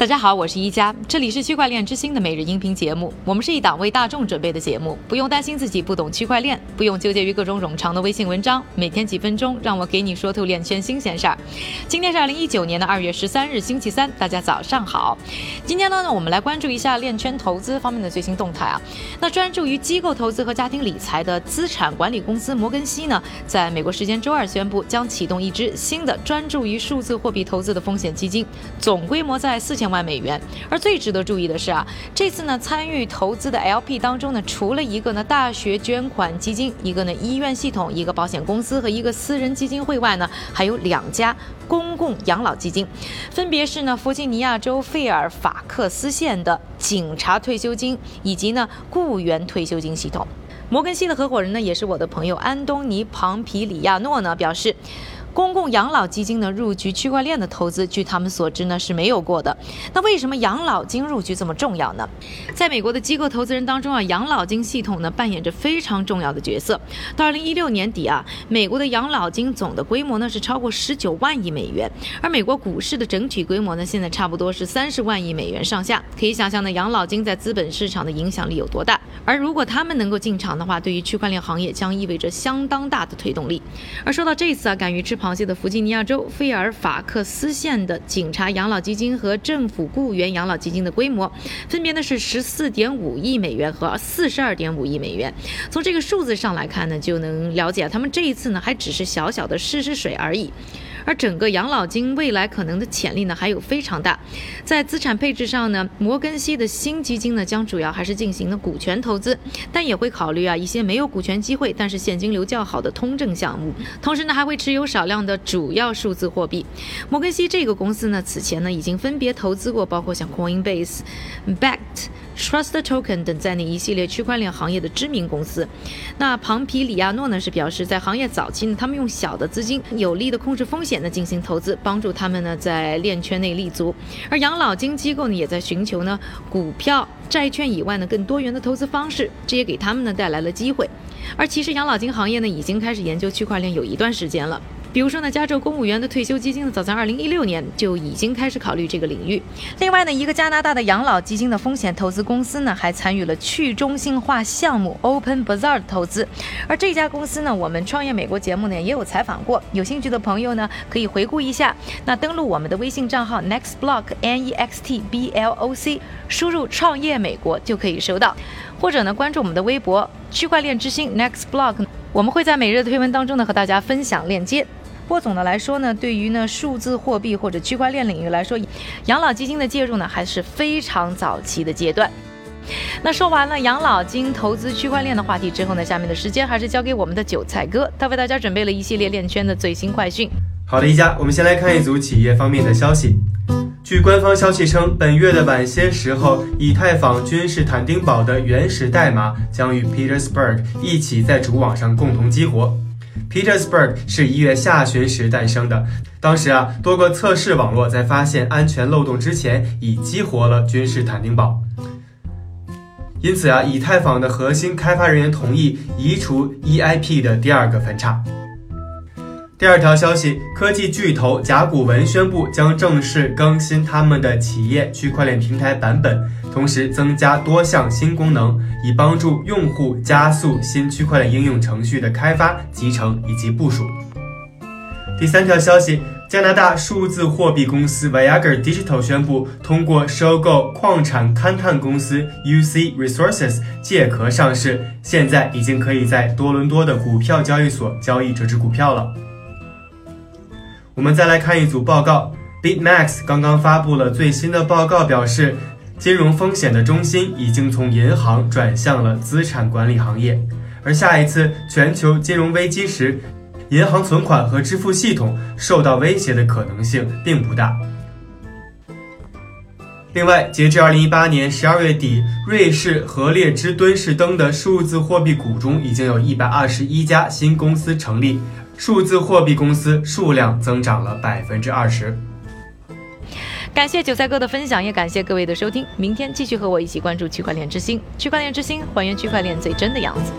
大家好，我是一加，这里是区块链之星的每日音频节目。我们是一档为大众准备的节目，不用担心自己不懂区块链，不用纠结于各种冗长的微信文章。每天几分钟，让我给你说透链圈新鲜事儿。今天是二零一九年的二月十三日，星期三，大家早上好。今天呢，我们来关注一下链圈投资方面的最新动态啊。那专注于机构投资和家庭理财的资产管理公司摩根西呢，在美国时间周二宣布，将启动一支新的专注于数字货币投资的风险基金，总规模在四千。万美元，而最值得注意的是啊，这次呢参与投资的 LP 当中呢，除了一个呢大学捐款基金，一个呢医院系统，一个保险公司和一个私人基金会外呢，还有两家公共养老基金，分别是呢弗吉尼亚州费尔法克斯县的警察退休金以及呢雇员退休金系统。摩根西的合伙人呢，也是我的朋友安东尼庞皮里亚诺呢表示。公共养老基金呢入局区块链的投资，据他们所知呢是没有过的。那为什么养老金入局这么重要呢？在美国的机构投资人当中啊，养老金系统呢扮演着非常重要的角色。到二零一六年底啊，美国的养老金总的规模呢是超过十九万亿美元，而美国股市的整体规模呢现在差不多是三十万亿美元上下。可以想象呢，养老金在资本市场的影响力有多大。而如果他们能够进场的话，对于区块链行业将意味着相当大的推动力。而说到这次啊，敢于吃螃蟹的弗吉尼亚州菲尔法克斯县的警察养老基金和政府雇员养老基金的规模，分别呢是十四点五亿美元和四十二点五亿美元。从这个数字上来看呢，就能了解他们这一次呢还只是小小的试试水而已。而整个养老金未来可能的潜力呢，还有非常大。在资产配置上呢，摩根西的新基金呢，将主要还是进行的股权投资，但也会考虑啊一些没有股权机会，但是现金流较好的通证项目。同时呢，还会持有少量的主要数字货币。摩根西这个公司呢，此前呢已经分别投资过包括像 Coinbase、Bakkt。Trust Token 等在内一系列区块链行业的知名公司。那庞皮里亚诺呢是表示，在行业早期呢，他们用小的资金有力的控制风险的进行投资，帮助他们呢在链圈内立足。而养老金机构呢也在寻求呢股票、债券以外呢更多元的投资方式，这也给他们呢带来了机会。而其实养老金行业呢已经开始研究区块链有一段时间了。比如说呢，加州公务员的退休基金呢，早在二零一六年就已经开始考虑这个领域。另外呢，一个加拿大的养老基金的风险投资公司呢，还参与了去中心化项目 Open Bazaar 的投资。而这家公司呢，我们创业美国节目呢也有采访过，有兴趣的朋友呢可以回顾一下。那登录我们的微信账号 Next Block N E X T B L O C，输入创业美国就可以收到，或者呢关注我们的微博区块链之星 Next Block，我们会在每日的推文当中呢和大家分享链接。不过总的来说呢，对于呢数字货币或者区块链领域来说，养老基金的介入呢还是非常早期的阶段。那说完了养老金投资区块链的话题之后呢，下面的时间还是交给我们的韭菜哥，他为大家准备了一系列链圈的最新快讯。好的，一家，我们先来看一组企业方面的消息。据官方消息称，本月的晚些时候，以太坊君士坦丁堡的原始代码将与 Petersburg 一起在主网上共同激活。Petersburg 是一月下旬时诞生的。当时啊，多个测试网络在发现安全漏洞之前，已激活了君士坦丁堡。因此啊，以太坊的核心开发人员同意移除 EIP 的第二个分叉。第二条消息，科技巨头甲骨文宣布将正式更新他们的企业区块链平台版本，同时增加多项新功能，以帮助用户加速新区块链应用程序的开发、集成以及部署。第三条消息，加拿大数字货币公司 Viager Digital 宣布，通过收购矿产勘探公司 UC Resources 借壳上市，现在已经可以在多伦多的股票交易所交易这只股票了。我们再来看一组报告，BitMax 刚刚发布了最新的报告，表示金融风险的中心已经从银行转向了资产管理行业，而下一次全球金融危机时，银行存款和支付系统受到威胁的可能性并不大。另外，截至二零一八年十二月底，瑞士和列支敦士登的数字货币股中已经有一百二十一家新公司成立。数字货币公司数量增长了百分之二十。感谢韭菜哥的分享，也感谢各位的收听。明天继续和我一起关注区块链之星，区块链之星还原区块链最真的样子。